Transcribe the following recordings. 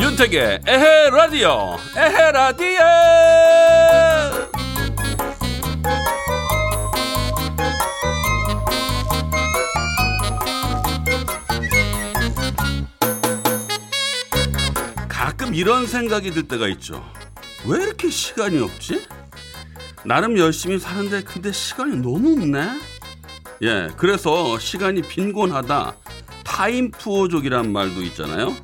윤택의 에헤 라디오 에헤 라디오 이런 생각이 들 때가 있죠 왜 이렇게 시간이 없지? 나름 열심히 사는데 근데 시간이 너무 없네 예 그래서 시간이 빈곤하다 타임 푸어족이란 말도 있잖아요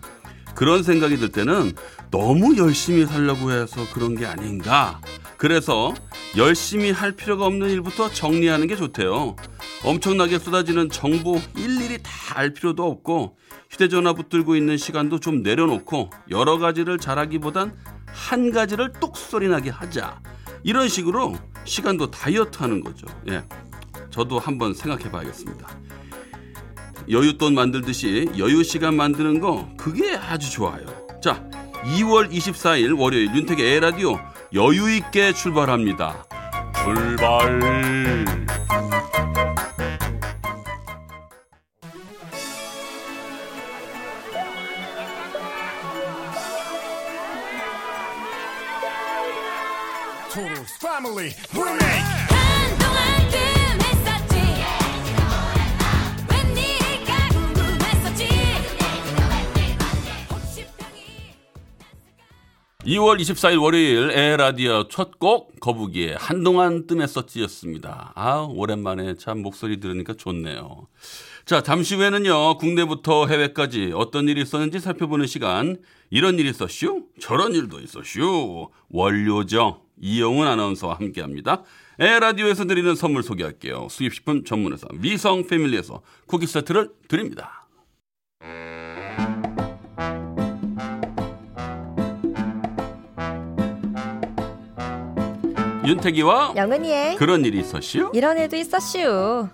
그런 생각이 들 때는 너무 열심히 살려고 해서 그런 게 아닌가. 그래서 열심히 할 필요가 없는 일부터 정리하는 게 좋대요. 엄청나게 쏟아지는 정보 일일이 다 알 필요도 없고 휴대전화 붙들고 있는 시간도 좀 내려놓고 여러 가지를 잘하기보단 한 가지를 똑소리 나게 하자. 이런 식으로 시간도 다이어트 하는 거죠. 예. 저도 한번 생각해 봐야겠습니다. 여윳돈 만들듯이 여유 시간 만드는 거 그게 아주 좋아요. 자, 2월 24일 월요일 윤택의 에라디오 여유 있게 출발합니다. 출발. Family remake. 한동안 뜸했었지 웬일일까 궁금했었지 혹시 병이 2월 24일 월요일 에라디오 첫 곡 거북이의 한동안 뜸했었지였습니다. 아 오랜만에 참 목소리 들으니까 좋네요. 자 잠시 후에는요 국내부터 해외까지 어떤 일이 있었는지 살펴보는 시간 이런 일이 있었슈 저런 일도 있었슈 원료정 이영훈 아나운서와 함께합니다. 에라디오에서 드리는 선물 소개할게요. 수입식품 전문회사 위성 패밀리에서 쿠키 세트를 드립니다. 윤태기와 영은이의 그런 일이 있었슈? 이런 일도 있었슈.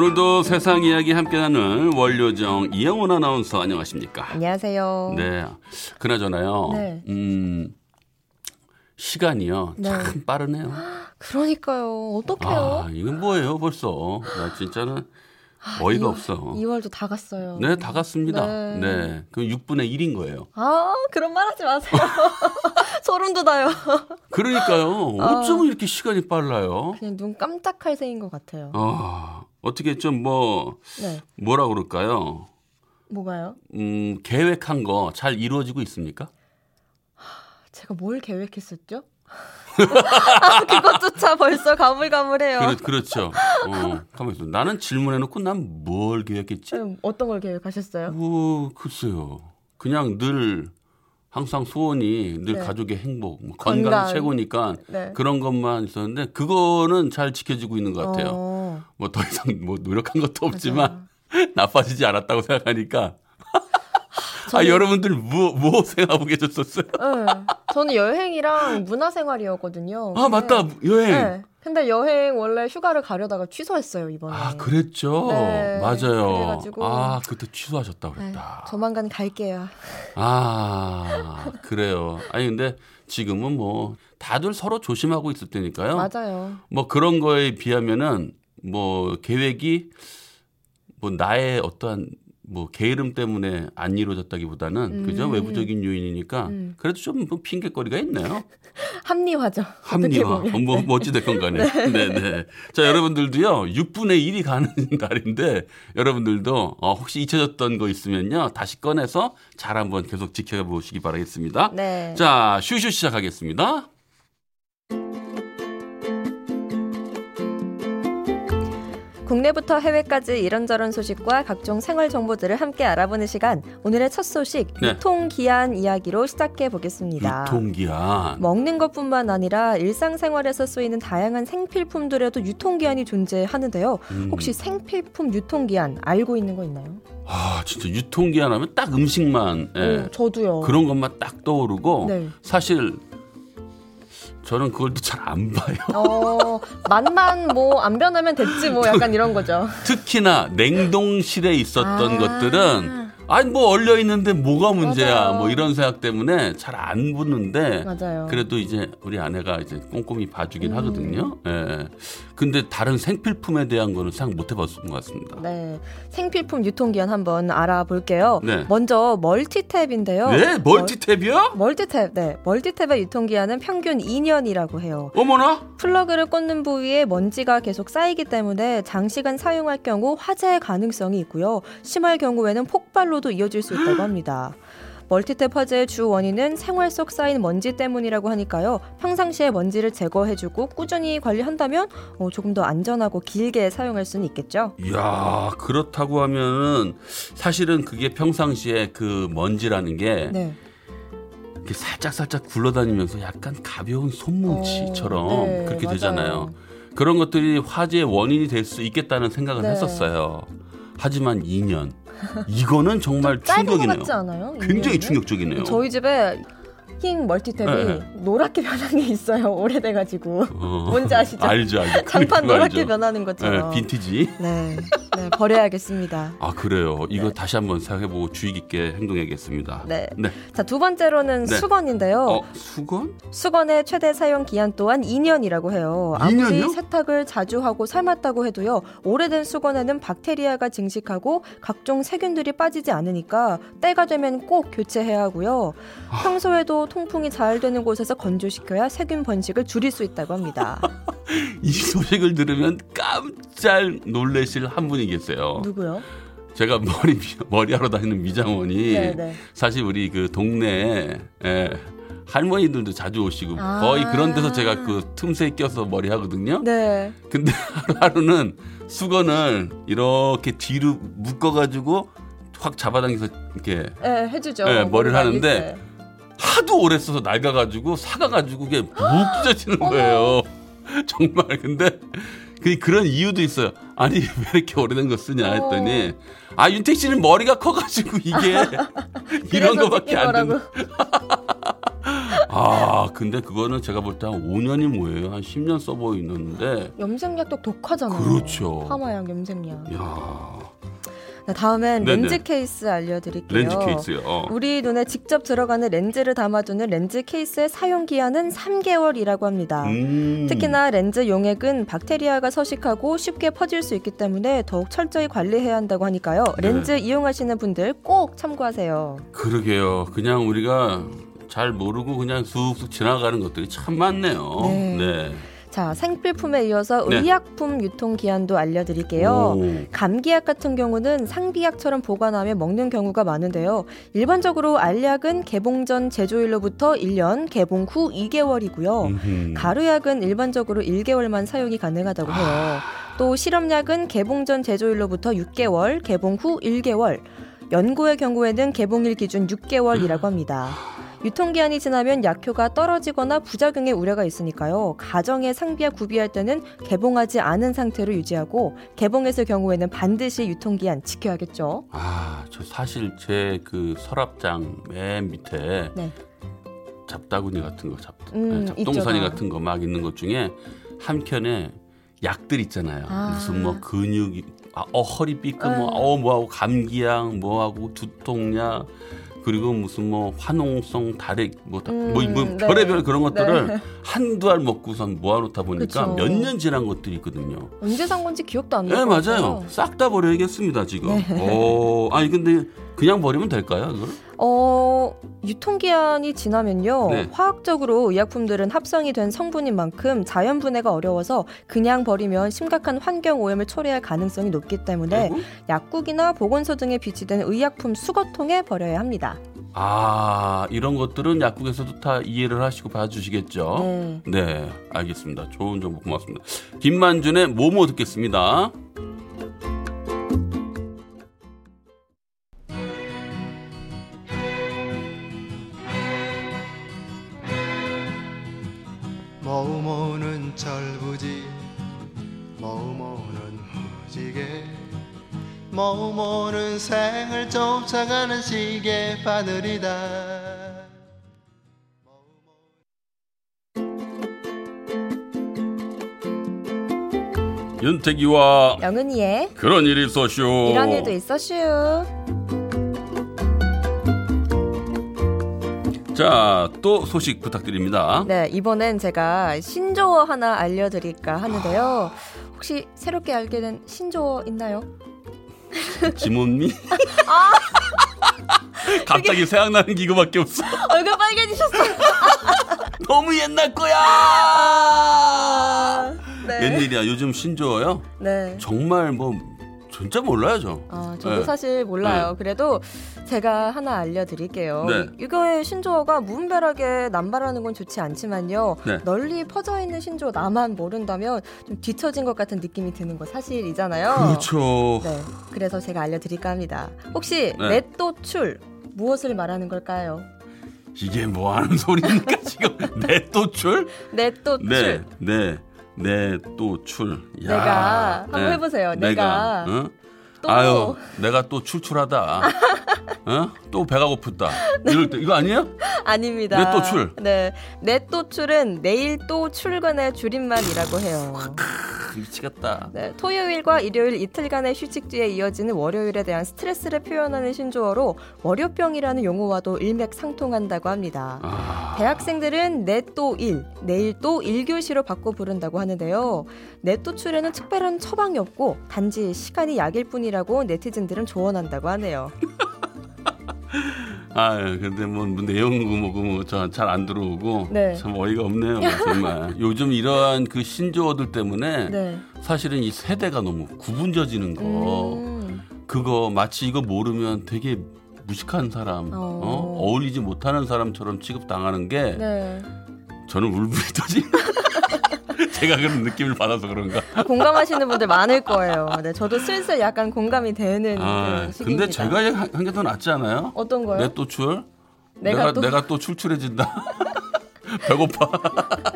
오늘도 세상 이야기 함께 나눈 원료정 이영훈 아나운서 안녕하십니까? 안녕하세요. 네, 그나저나요. 네. 음, 시간이요. 네. 참 빠르네요. 그러니까요. 어떡해요? 아, 이건 뭐예요, 벌써? 나 진짜는 어이가 이월- 없어. 2월도 다 갔어요. 네, 다 갔습니다. 네. 네. 그럼 6분의 1인 거예요. 아, 그런 말 하지 마세요. 소름 돋아요. 그러니까요. 아. 어쩌면 이렇게 시간이 빨라요? 그냥 눈 깜짝할 새인 것 같아요. 아, 어떻게 좀 뭐, 네. 뭐라 그럴까요? 뭐가요? 음, 계획한 거 잘 이루어지고 있습니까? 제가 뭘 계획했었죠? 아, 그것조차 벌써 가물가물해요. 그렇, 그렇죠. 어, 가만 있어. 나는 질문해놓고 난 뭘 계획했지? 음, 어떤 걸 계획하셨어요? 뭐, 글쎄요. 그냥 늘 항상 소원이 늘 네. 가족의 행복, 뭐 건강 건강. 최고니까 네. 그런 것만 있었는데 그거는 잘 지켜지고 있는 것 같아요. 어, 뭐 더 이상 뭐 노력한 것도 없지만 나빠지지 않았다고 생각하니까. 아 저는- 여러분들 뭐, 뭐 생각하고 계셨었어요? 네. 저는 여행이랑 문화생활이었거든요. 아 맞다 여행. 네. 근데 여행 원래 휴가를 가려다가 취소했어요 이번에. 아 그랬죠. 네, 맞아요. 그래가지고- 아 그때 취소하셨다 네, 그랬다. 조만간 갈게요. 아 그래요. 아니 근데 지금은 뭐 다들 서로 조심하고 있을 테니까요. 맞아요. 뭐 그런 거에 비하면은 뭐 계획이 뭐 나의 어떠한 뭐 게으름 때문에 안 이루어졌다기보다는 그죠 음. 외부적인 요인이니까 음. 그래도 좀뭐 핑계거리가 있네요. 합리화죠. 합리화. 어, 뭐 멋지됐건 간에. 네, 네. 자, 여러분들도요. 6분의 1이 가는 날인데 여러분들도 어, 혹시 잊혀졌던 거 있으면요. 다시 꺼내서 잘 한번 계속 지켜보시기 바라겠습니다. 네. 자, 슈슈 시작하겠습니다. 국내부터 해외까지 이런저런 소식과 각종 생활 정보들을 함께 알아보는 시간. 오늘의 첫 소식 네. 유통기한 이야기로 시작해 보겠습니다. 유통기한. 먹는 것뿐만 아니라 일상생활에서 쓰이는 다양한 생필품들에도 유통기한이 존재하는데요. 음. 혹시 생필품 유통기한 알고 있는 거 있나요? 아, 진짜 유통기한 하면 딱 음식만 예. 오, 저도요. 그런 것만 딱 떠오르고 네. 사실 저는 그걸 또 잘 안 봐요. 어, 맛만 뭐 안 변하면 됐지 뭐 약간 이런 거죠. 특히나 냉동실에 있었던 아. 것들은 아니 뭐 얼려 있는데 뭐가 문제야 맞아요. 뭐 이런 생각 때문에 잘 안 보는데 맞아요. 그래도 이제 우리 아내가 이제 꼼꼼히 봐주긴 음. 하거든요. 예. 근데 다른 생필품에 대한 거는 생각 못 해봤던 것 같습니다. 네. 생필품 유통기한 한번 알아볼게요. 네. 먼저 멀티탭인데요. 네, 멀티탭이요? 멀티탭, 네. 멀티탭의 유통기한은 평균 2년이라고 해요. 어머나? 플러그를 꽂는 부위에 먼지가 계속 쌓이기 때문에 장시간 사용할 경우 화재의 가능성이 있고요. 심할 경우에는 폭발로도 이어질 수 있다고 합니다. 멀티탭 화재의 주 원인은 생활 속 쌓인 먼지 때문이라고 하니까요. 평상시에 먼지를 제거해주고 꾸준히 관리한다면 어, 조금 더 안전하고 길게 사용할 수는 있겠죠. 이야, 그렇다고 하면은 사실은 그게 평상시에 그 먼지라는 게 네. 이렇게 살짝 살짝 굴러다니면서 약간 가벼운 손뭉치처럼 어, 네, 그렇게 맞아요. 되잖아요. 그런 것들이 화재의 원인이 될 수 있겠다는 생각을 네. 했었어요. 하지만 2년. 이거는 정말 충격이네요. 굉장히? 충격적이네요. 저희 집에 흰 멀티탭이 네. 노랗게 변한 게 있어요. 오래돼가지고. 어, 뭔지 아시죠? 알죠, 알죠. 장판 노랗게 알죠. 변하는 네, 것처럼. 빈티지. 네, 네, 버려야겠습니다. 아 그래요. 이거 네. 다시 한번 생각해보고 주의 깊게 행동해야겠습니다. 네. 네. 자, 두 번째로는 네. 수건인데요. 어 수건? 수건의 최대 사용 기한 또한 2년이라고 해요. 아무리 2년이요? 세탁을 자주 하고 삶았다고 해도요. 오래된 수건에는 박테리아가 증식하고 각종 세균들이 빠지지 않으니까 때가 되면 꼭 교체해야 하고요. 아. 평소에도 통풍이 잘 되는 곳에서 건조시켜야 세균 번식을 줄일 수 있다고 합니다. 이 소식을 들으면 깜짝 놀라실 한 분이 계세요. 누구요? 제가 머리 머리하러 다니는 미장원이 네, 네. 사실 우리 그 동네에 예, 할머니들도 자주 오시고 아. 거의 그런 데서 제가 그 틈새에 껴서 머리 하거든요. 네. 근데 하루하루는 수건을 이렇게 뒤로 묶어가지고 확 잡아당겨서 이렇게 네, 해주죠. 네, 머리를 하는데 때. 하도 오래 써서 낡아가지고 사가가지고 그게 묵 찢어지는 어머. 거예요. 정말 근데 그 그런 이유도 있어요. 아니 왜 이렇게 오래된 거 쓰냐 했더니 아 윤택 씨는 머리가 커가지고 이게 이런 거밖에 안. 된다. 아 근데 그거는 제가 볼 때 한 5년이 뭐예요? 한 10년 써보이는데 염색약도 독하잖아요. 그렇죠. 파마약, 염색약. 야 네, 다음엔 네네. 렌즈 케이스 알려드릴게요. 렌즈 케이스요. 어. 우리 눈에 직접 들어가는 렌즈를 담아두는 렌즈 케이스의 사용 기한은 3개월이라고 합니다. 음. 특히나 렌즈 용액은 박테리아가 서식하고 쉽게 퍼질 수 있기 때문에 더욱 철저히 관리해야 한다고 하니까요. 네. 렌즈 이용하시는 분들 꼭 참고하세요. 그러게요. 그냥 우리가 잘 모르고 그냥 쑥쑥 지나가는 것들이 참 많네요. 네. 네. 자, 생필품에 이어서 네. 의약품 유통 기한도 알려드릴게요. 오. 감기약 같은 경우는 상비약처럼 보관하며 먹는 경우가 많은데요. 일반적으로 알약은 개봉 전 제조일로부터 1년, 개봉 후 2개월이고요. 음흠. 가루약은 일반적으로 1개월만 사용이 가능하다고 해요. 아. 또 실험약은 개봉 전 제조일로부터 6개월, 개봉 후 1개월, 연고의 경우에는 개봉일 기준 6개월이라고 합니다. 유통기한이 지나면 약효가 떨어지거나 부작용의 우려가 있으니까요. 가정의 상비약 구비할 때는 개봉하지 않은 상태로 유지하고 개봉했을 경우에는 반드시 유통기한 지켜야겠죠. 아, 저 사실 제 그 서랍장 맨 밑에 네. 잡다구니 같은 거, 잡, 음, 네, 잡동사니 있죠. 같은 거 막 있는 것 중에 한 켠에 약들 있잖아요. 아. 무슨 뭐 근육이 아, 어 허리 삐끗 아. 뭐어 뭐하고 감기약 뭐하고 두통약 그리고 무슨 뭐 화농성 다렉 뭐, 다- 음, 뭐, 뭐 네. 별의별 그런 것들을 네. 한두 알 먹고선 모아놓다 보니까. 몇 년 지난 것들이 있거든요. 언제 산 건지 기억도 안네 나요. 맞아요. 싹 다 버려야겠습니다 지금. 네. 오, 아니 근데 그냥 버리면 될까요? 이걸? 어, 유통기한이 지나면요. 네. 화학적으로 의약품들은 합성이 된 성분인 만큼 자연 분해가 어려워서 그냥 버리면 심각한 환경 오염을 초래할 가능성이 높기 때문에 아이고. 약국이나 보건소 등에 비치된 의약품 수거통에 버려야 합니다. 아 이런 것들은 약국에서도 다 이해를 하시고 봐주시겠죠. 네. 네, 알겠습니다. 좋은 정보 고맙습니다. 김만준의 모모 듣겠습니다. 하늘이다. 윤태기와 영은이의 그런 일이 있었슈. 이런 일도 있었슈. 자, 또 소식 부탁드립니다. 네, 이번엔 제가 신조어 하나 알려드릴까 하는데요. 혹시 새롭게 알게 된 신조어 있나요? 지문미? 아! 갑자기 생각나는 게 이거밖에 없어. 얼굴 빨개지셨어요. 너무 옛날 거야. 네. 웬일이야? 요즘 신조어요? 네. 정말 뭐 진짜 몰라요, 저. 아, 저도 네. 사실 몰라요. 그래도 제가 하나 알려드릴게요. 네. 이거의 신조어가 무분별하게 남발하는 건 좋지 않지만요. 네. 널리 퍼져 있는 신조어 나만 모른다면 좀 뒤처진 것 같은 느낌이 드는 거 사실이잖아요. 그렇죠. 네. 그래서 제가 알려드릴까 합니다. 혹시 네. 넷도출 무엇을 말하는 걸까요? 이게 뭐 하는 소리입니까 지금? 내 또출? 넷도출. 네, 네, 네 또출. 야, 내가 한번 해보세요. 내가 응? 또 아유, 내가 또 출출하다. 어? 또 배가 고프다. 이럴 때 이거 아니에요? 아닙니다. 넷도출. 네. 넷도출은 내일 또 출근의 줄임말이라고 해요. 크, 미치겠다. 네, 토요일과 일요일 이틀간의 휴직 뒤에 이어지는 월요일에 대한 스트레스를 표현하는 신조어로 월요병이라는 용어와도 일맥상통한다고 합니다. 아, 대학생들은 내 또 일, 내일 또 1교시로 바꿔 부른다고 하는데요. 내또 출에는 특별한 처방이 없고 단지 시간이 약일 뿐이라고 네티즌들은 조언한다고 하네요. 아, 근데 뭐 내용 뭐뭐잘 안 들어오고 네. 참 어이가 없네요, 정말. 요즘 이러한 그 신조어들 때문에 네. 사실은 이 세대가 너무 구분져지는 거. 음, 그거 마치 이거 모르면 되게 무식한 사람, 어. 어? 어울리지 못하는 사람처럼 취급당하는 게 네. 저는 울분이 터지. 제가 그런 느낌을 받아서 그런가. 공감하시는 분들 많을 거예요. 네, 저도 슬슬 약간 공감이 되는 아. 근데 제가 한 게 더 낫지 않아요? 어떤 거요? 내 또 출? 내가 내가 또- 내가 또 출출해진다. 배고파.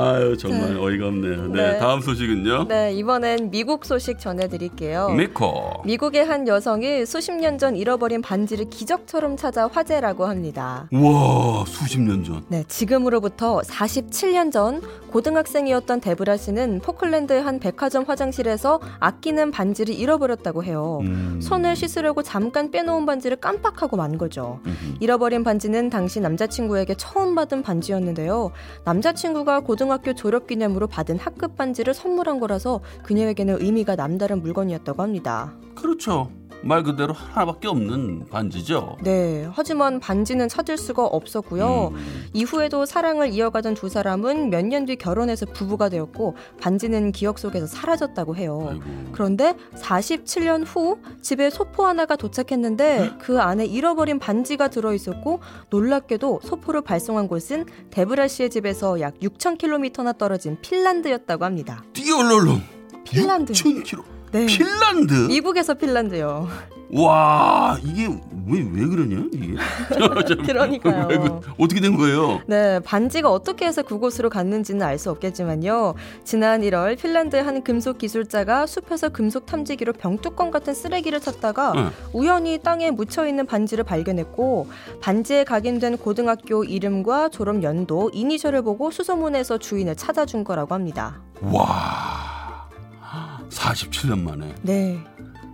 아유 정말 어이가 없네요. 네, 네. 다음 소식은요. 네, 이번엔 미국 소식 전해드릴게요. 미코. 미국의 한 여성이 수십 년 전 잃어버린 반지를 기적처럼 찾아 화제라고 합니다. 우와 수십 년 전. 네, 지금으로부터 47년 전 고등학생이었던 데브라 씨는 포클랜드의 한 백화점 화장실에서 아끼는 반지를 잃어버렸다고 해요. 음. 손을 씻으려고 잠깐 빼놓은 반지를 깜빡하고 만 거죠. 음흠. 잃어버린 반지는 당시 남자친구에게 처음 받은 반지였는데요. 남자친구가 고등학교 졸업 기념으로 받은 학급 반지를 선물한 거라서 그녀에게는 의미가 남다른 물건이었다고 합니다. 그렇죠. 말 그대로 하나밖에 없는 반지죠. 네, 하지만 반지는 찾을 수가 없었고요. 음. 이후에도 사랑을 이어가던 두 사람은 몇 년 뒤 결혼해서 부부가 되었고 반지는 기억 속에서 사라졌다고 해요. 아이고. 그런데 47년 후 집에 소포 하나가 도착했는데 그 안에 잃어버린 반지가 들어 있었고 놀랍게도 소포를 발송한 곳은 데브라 씨의 집에서 약 6,000km나 떨어진 핀란드였다고 합니다. 띠올롤롱. 핀란드. 6,000km. 네. 핀란드. 미국에서 핀란드요. 와 이게 왜 왜 그러냐 이게? 그러니까요. 왜 그- 어떻게 된 거예요? 네, 반지가 어떻게 해서 그곳으로 갔는지는 알 수 없겠지만요. 지난 1월 핀란드의 한 금속 기술자가 숲에서 금속 탐지기로 병뚜껑 같은 쓰레기를 찾다가 응. 우연히 땅에 묻혀 있는 반지를 발견했고 반지에 각인된 고등학교 이름과 졸업 연도, 이니셜을 보고 수소문해서 주인을 찾아준 거라고 합니다. 와 47년 만에. 네,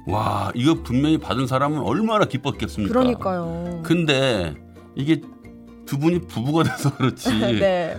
와 이거 분명히 받은 사람은 얼마나 기뻤겠습니까? 그러니까요. 근데 이게 두 분이 부부가 돼서 그렇지 네,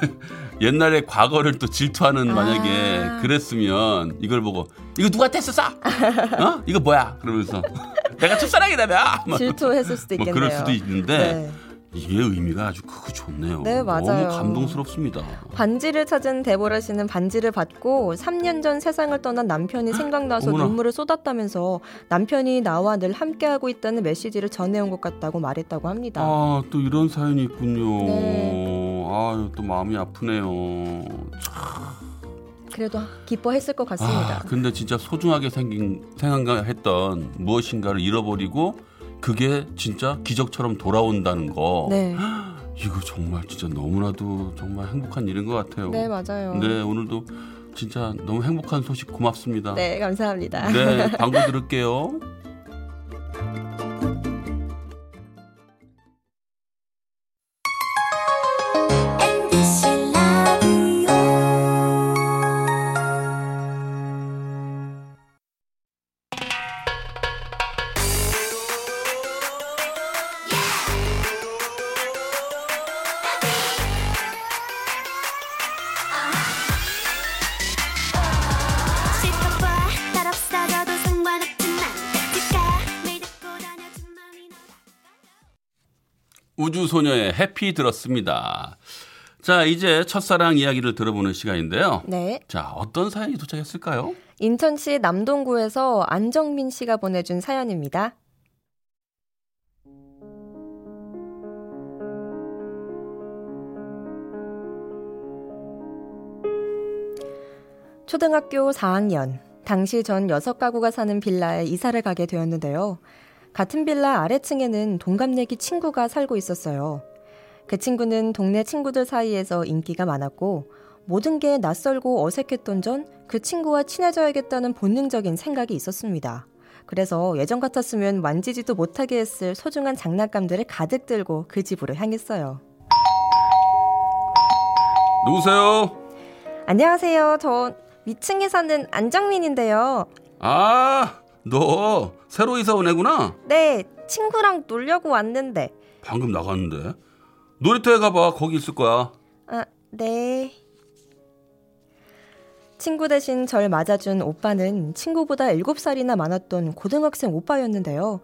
옛날에 과거를 또 질투하는 아. 만약에 그랬으면 이걸 보고 이거 누가 뗐어? 어? 이거 뭐야? 그러면서 내가 첫사랑이라며 막 질투했을 수도 뭐 있겠네요. 그럴 수도 있는데 네. 이게 의미가 아주 크고 좋네요. 네, 맞아요. 너무 감동스럽습니다. 반지를 찾은 데보라 씨는 반지를 받고 3년 전 세상을 떠난 남편이 생각나서 어머나. 눈물을 쏟았다면서 남편이 나와 늘 함께하고 있다는 메시지를 전해온 것 같다고 말했다고 합니다. 아 또 이런 사연이 있군요. 네. 아유 또 마음이 아프네요. 그래도 기뻐했을 것 같습니다. 아, 근데 진짜 소중하게 생긴 생각했던 무엇인가를 잃어버리고 그게 진짜 기적처럼 돌아온다는 거. 네, 이거 정말 진짜 너무나도 정말 행복한 일인 것 같아요. 네 맞아요. 네, 오늘도 진짜 너무 행복한 소식 고맙습니다. 네, 감사합니다. 네, 광고 들을게요. 우주소녀의 해피 들었습니다. 자, 이제 첫사랑 이야기를 들어보는 시간인데요. 네. 자, 어떤 사연이 도착했을까요? 인천시 남동구에서 안정민 씨가 보내준 사연입니다. 초등학교 4학년, 당시 전 여섯 가구가 사는 빌라에 이사를 가게 되었는데요. 같은 빌라 아래층에는 동갑내기 친구가 살고 있었어요. 그 친구는 동네 친구들 사이에서 인기가 많았고, 모든 게 낯설고 어색했던 전 그 친구와 친해져야겠다는 본능적인 생각이 있었습니다. 그래서 예전 같았으면 만지지도 못하게 했을 소중한 장난감들을 가득 들고 그 집으로 향했어요. 누구세요? 안녕하세요. 저 위층에 사는 안정민인데요. 아, 너 새로 이사 온 애구나? 네, 친구랑 놀려고 왔는데. 방금 나갔는데. 놀이터에 가봐. 거기 있을 거야. 아, 네. 친구 대신 절 맞아준 오빠는 친구보다 7살이나 많았던 고등학생 오빠였는데요.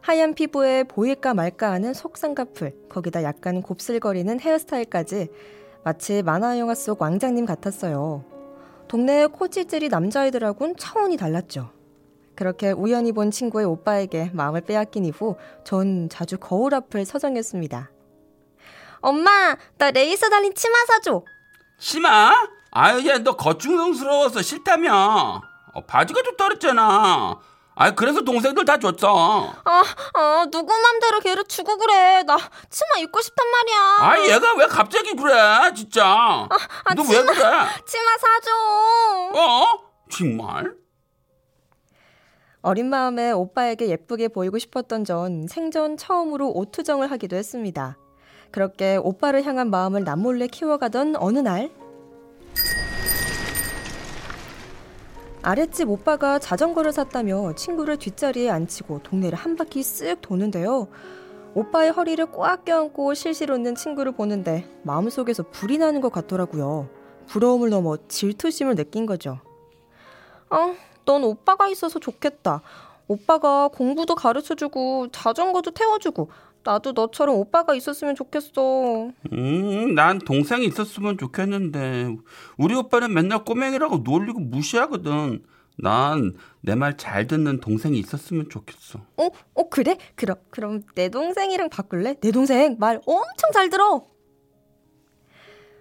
하얀 피부에 보일까 말까 하는 속쌍꺼풀, 거기다 약간 곱슬거리는 헤어스타일까지 마치 만화 영화 속 왕자님 같았어요. 동네의 코찔찔이 남자애들하고는 차원이 달랐죠. 그렇게 우연히 본 친구의 오빠에게 마음을 빼앗긴 이후 전 자주 거울 앞을 서성였습니다. 엄마, 나 레이스 달린 치마 사줘. 치마? 아유, 얘너 거추장스러워서 싫다며. 어, 바지가 좋다 그랬잖아. 아, 그래서 동생들 다 줬어. 아, 아, 누구 맘대로 걔를 주고 그래. 나 치마 입고 싶단 말이야. 아, 얘가 왜 갑자기 그래, 진짜. 아, 너왜 치마- 그래? 치마 사줘. 어? 정말? 어린 마음에 오빠에게 예쁘게 보이고 싶었던 전 생전 처음으로 옷 투정을 하기도 했습니다. 그렇게 오빠를 향한 마음을 남몰래 키워가던 어느 날 아랫집 오빠가 자전거를 샀다며 친구를 뒷자리에 앉히고 동네를 한 바퀴 쓱 도는데요. 오빠의 허리를 꽉 껴안고 실실 웃는 친구를 보는데 마음속에서 불이 나는 것 같더라고요. 부러움을 넘어 질투심을 느낀 거죠. 아, 넌 오빠가 있어서 좋겠다. 오빠가 공부도 가르쳐주고 자전거도 태워주고 나도 너처럼 오빠가 있었으면 좋겠어. 음, 난 동생이 있었으면 좋겠는데 우리 오빠는 맨날 꼬맹이라고 놀리고 무시하거든. 난 내 말 잘 듣는 동생이 있었으면 좋겠어. 어? 어 그래? 그럼 그럼 내 동생이랑 바꿀래? 내 동생 말 엄청 잘 들어.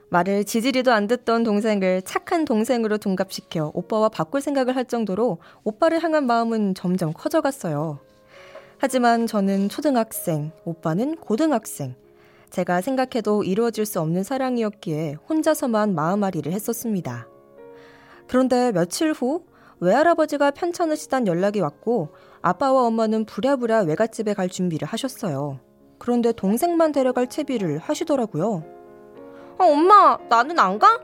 말을 지지리도 안 듣던 동생을 착한 동생으로 둔갑시켜 오빠와 바꿀 생각을 할 정도로 오빠를 향한 마음은 점점 커져갔어요. 하지만 저는 초등학생, 오빠는 고등학생. 제가 생각해도 이루어질 수 없는 사랑이었기에 혼자서만 마음앓이를 했었습니다. 그런데 며칠 후 외할아버지가 편찮으시단 연락이 왔고 아빠와 엄마는 부랴부랴 외갓집에 갈 준비를 하셨어요. 그런데 동생만 데려갈 채비를 하시더라고요. 아, 엄마, 나는 안 가?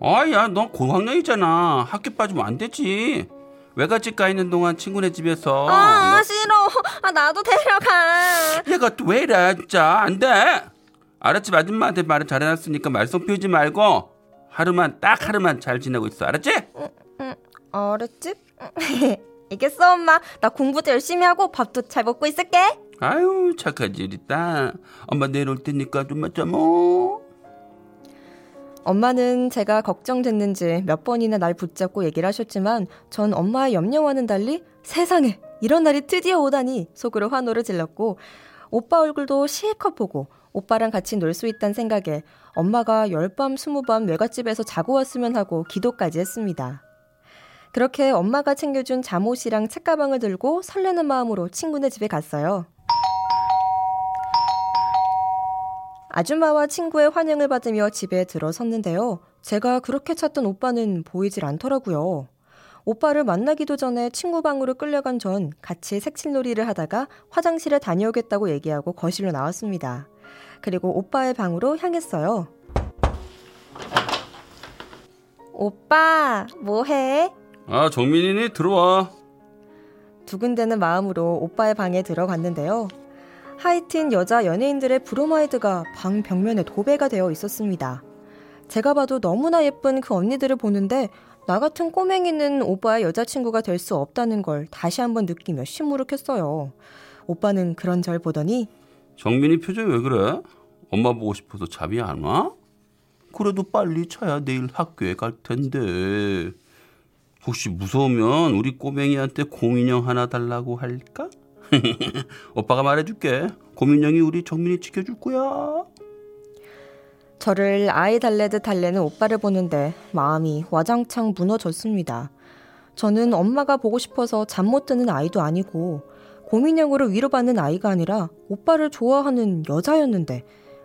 아야, 너 고학년이잖아. 학교 빠지면 안 되지. 외갓집 가 있는 동안 친구네 집에서 아, 싫어. 아, 나도 데려가. 너- 얘가 또 왜 이래 진짜 안 돼. 아랫집 아줌마한테 말을 잘해놨으니까 말썽 피우지 말고 하루만 딱 하루만 잘 지내고 있어. 알았지? 어렸지? 알겠어, 엄마. 나 공부도 열심히 하고 밥도 잘 먹고 있을게. 아유 착하지 우리 딸. 엄마 내일 올 테니까 좀만 참어. 엄마는 제가 걱정됐는지 몇 번이나 날 붙잡고 얘기를 하셨지만 전 엄마의 염려와는 달리 세상에 이런 날이 드디어 오다니 속으로 환호를 질렀고 오빠 얼굴도 실컷 보고 오빠랑 같이 놀 수 있다는 생각에 엄마가 열밤 스무 밤 외갓집에서 자고 왔으면 하고 기도까지 했습니다. 그렇게 엄마가 챙겨준 잠옷이랑 책가방을 들고 설레는 마음으로 친구네 집에 갔어요. 아줌마와 친구의 환영을 받으며 집에 들어섰는데요. 제가 그렇게 찾던 오빠는 보이질 않더라고요. 오빠를 만나기도 전에 친구 방으로 끌려간 전 같이 색칠놀이를 하다가 화장실에 다녀오겠다고 얘기하고 거실로 나왔습니다. 그리고 오빠의 방으로 향했어요. 오빠, 뭐해? 아 정민이니 들어와. 두근대는 마음으로 오빠의 방에 들어갔는데요. 하이틴 여자 연예인들의 브로마이드가 방 벽면에 도배가 되어 있었습니다. 제가 봐도 너무나 예쁜 그 언니들을 보는데 나 같은 꼬맹이는 오빠의 여자친구가 될 수 없다는 걸 다시 한번 느끼며 시무룩했어요. 오빠는 그런 절 보더니 정민이 표정이 왜 그래? 엄마 보고 싶어서 잠이 안 와? 그래도 빨리 자야 내일 학교에 갈 텐데. 혹시 무서우면 우리 꼬맹이한테 곰인형 하나 달라고 할까? 오빠가 말해줄게. 곰인형이 우리 정민이 지켜줄 거야. 저를 아이 달래듯 달래는 오빠를 보는데 마음이 와장창 무너졌습니다. 저는 엄마가 보고 싶어서 잠 못 드는 아이도 아니고 고민형으로 위로받는 아이가 아니라 오빠를 좋아하는 여자였는데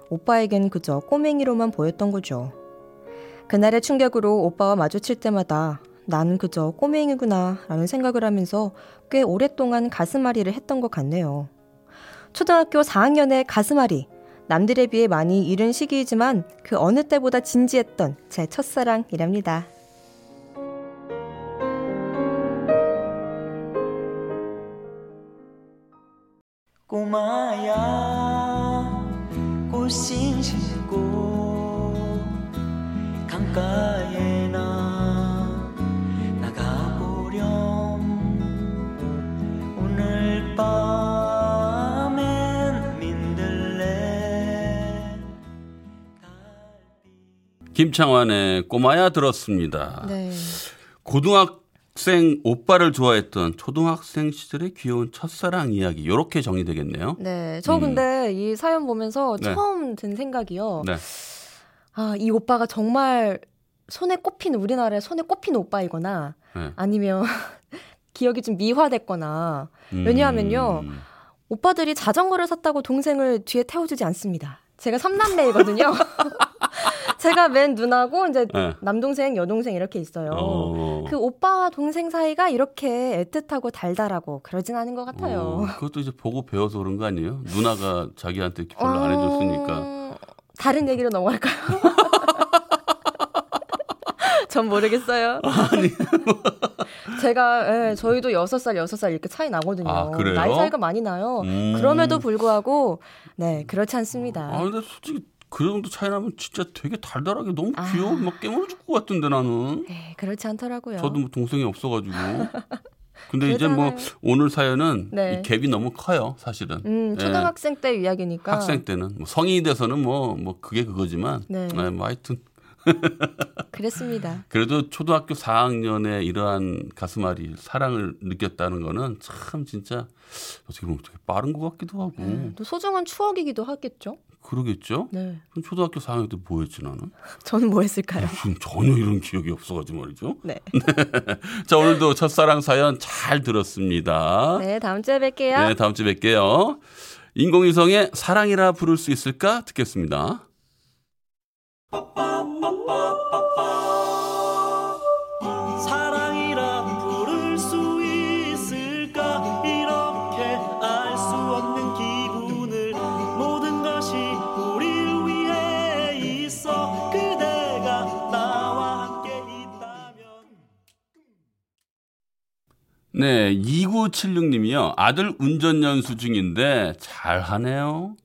오빠에겐 그저 꼬맹이로만 보였던 거죠. 그날의 충격으로 오빠와 마주칠 때마다 나는 그저 꼬맹이구나 라는 생각을 하면서 꽤 오랫동안 가슴앓이를 했던 것 같네요. 초등학교 4학년의 가슴앓이. 남들에 비해 많이 이른 시기이지만 그 어느 때보다 진지했던 제 첫사랑이랍니다. 꼬마야 꽃신 신고 강가 김창완의 꼬마야 들었습니다. 네. 고등학생 오빠를 좋아했던 초등학생 시절의 귀여운 첫사랑 이야기. 이렇게 정리되겠네요. 네. 저 음. 근데 이 사연 보면서 네. 처음 든 생각이요. 네. 아, 이 오빠가 정말 손에 꼽힌 우리나라의 손에 꼽힌 오빠이거나 네. 아니면 기억이 좀 미화됐거나 왜냐하면요. 음. 오빠들이 자전거를 샀다고 동생을 뒤에 태워주지 않습니다. 제가 삼남매이거든요. 제가 맨 누나고 이제 네. 남동생, 여동생 이렇게 있어요. 어. 그 오빠와 동생 사이가 이렇게 애틋하고 달달하고 그러진 않은 것 같아요. 어, 그것도 이제 보고 배워서 그런 거 아니에요? 누나가 자기한테 별로 안 해줬으니까. 어, 다른 얘기로 넘어갈까요? 전 모르겠어요. 제가 예, 저희도 6살, 6살 이렇게 차이 나거든요. 아, 그래요? 나이 차이가 많이 나요. 음. 그럼에도 불구하고 네, 그렇지 않습니다. 아, 근데 솔직히 그 정도 차이 나면 진짜 되게 달달하게 너무 아. 귀여워. 막 깨물어 줄 것 같은데 나는. 네, 그렇지 않더라고요. 저도 뭐 동생이 없어가지고. 근데 이제 뭐. 오늘 사연은 네. 이 갭이 너무 커요, 사실은. 음, 예. 초등학생 때 이야기니까. 학생 때는 뭐 성인이 돼서는 뭐뭐 그게 그거지만 네. 네, 뭐 하여튼 그랬습니다. 그래도 초등학교 4학년에 이러한 가슴앓이 사랑을 느꼈다는 거는 참 진짜 어떻게 보면 되게 빠른 것 같기도 하고 음, 또 소중한 추억이기도 하겠죠. 그러겠죠. 네. 그럼 초등학교 4학년 때 뭐 했지 나는? 저는 뭐 했을까요? 전혀 이런 기억이 없어가지고 말이죠. 네. 자 오늘도 첫사랑 사연 잘 들었습니다. 네, 다음 주에 뵐게요. 네, 다음 주에 뵐게요. 인공위성의 사랑이라 부를 수 있을까 듣겠습니다. 네, 2976님이요. 아들 운전 연수 중인데 잘하네요.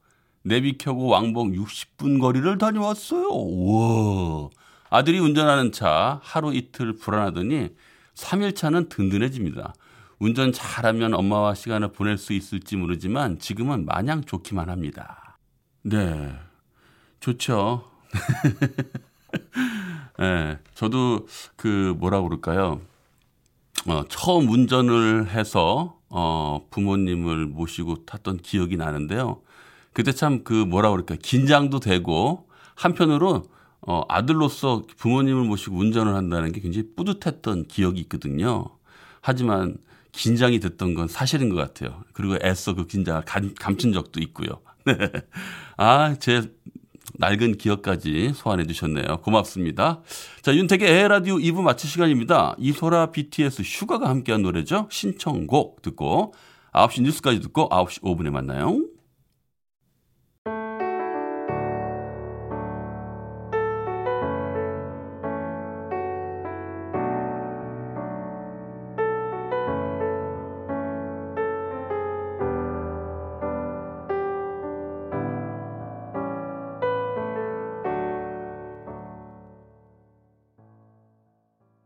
내비 켜고 왕복 60분 거리를 다녀왔어요. 우와. 아들이 운전하는 차 하루 이틀 불안하더니 3일 차는 든든해집니다. 운전 잘하면 엄마와 시간을 보낼 수 있을지 모르지만 지금은 마냥 좋기만 합니다. 네. 좋죠. 네, 저도 그 뭐라 그럴까요? 어, 처음 운전을 해서 어, 부모님을 모시고 탔던 기억이 나는데요. 그때 참 그 뭐라 그럴까 긴장도 되고 한편으로 어, 아들로서 부모님을 모시고 운전을 한다는 게 굉장히 뿌듯했던 기억이 있거든요. 하지만 긴장이 됐던 건 사실인 것 같아요. 그리고 애써 그 긴장을 감, 감춘 적도 있고요. 네. 아, 제 낡은 기억까지 소환해 주셨네요. 고맙습니다. 자, 윤택의 에라디오 2부 마칠 시간입니다. 이소라 BTS 슈가가 함께한 노래죠. 신청곡 듣고 9시 뉴스까지 듣고 9시 5분에 만나요.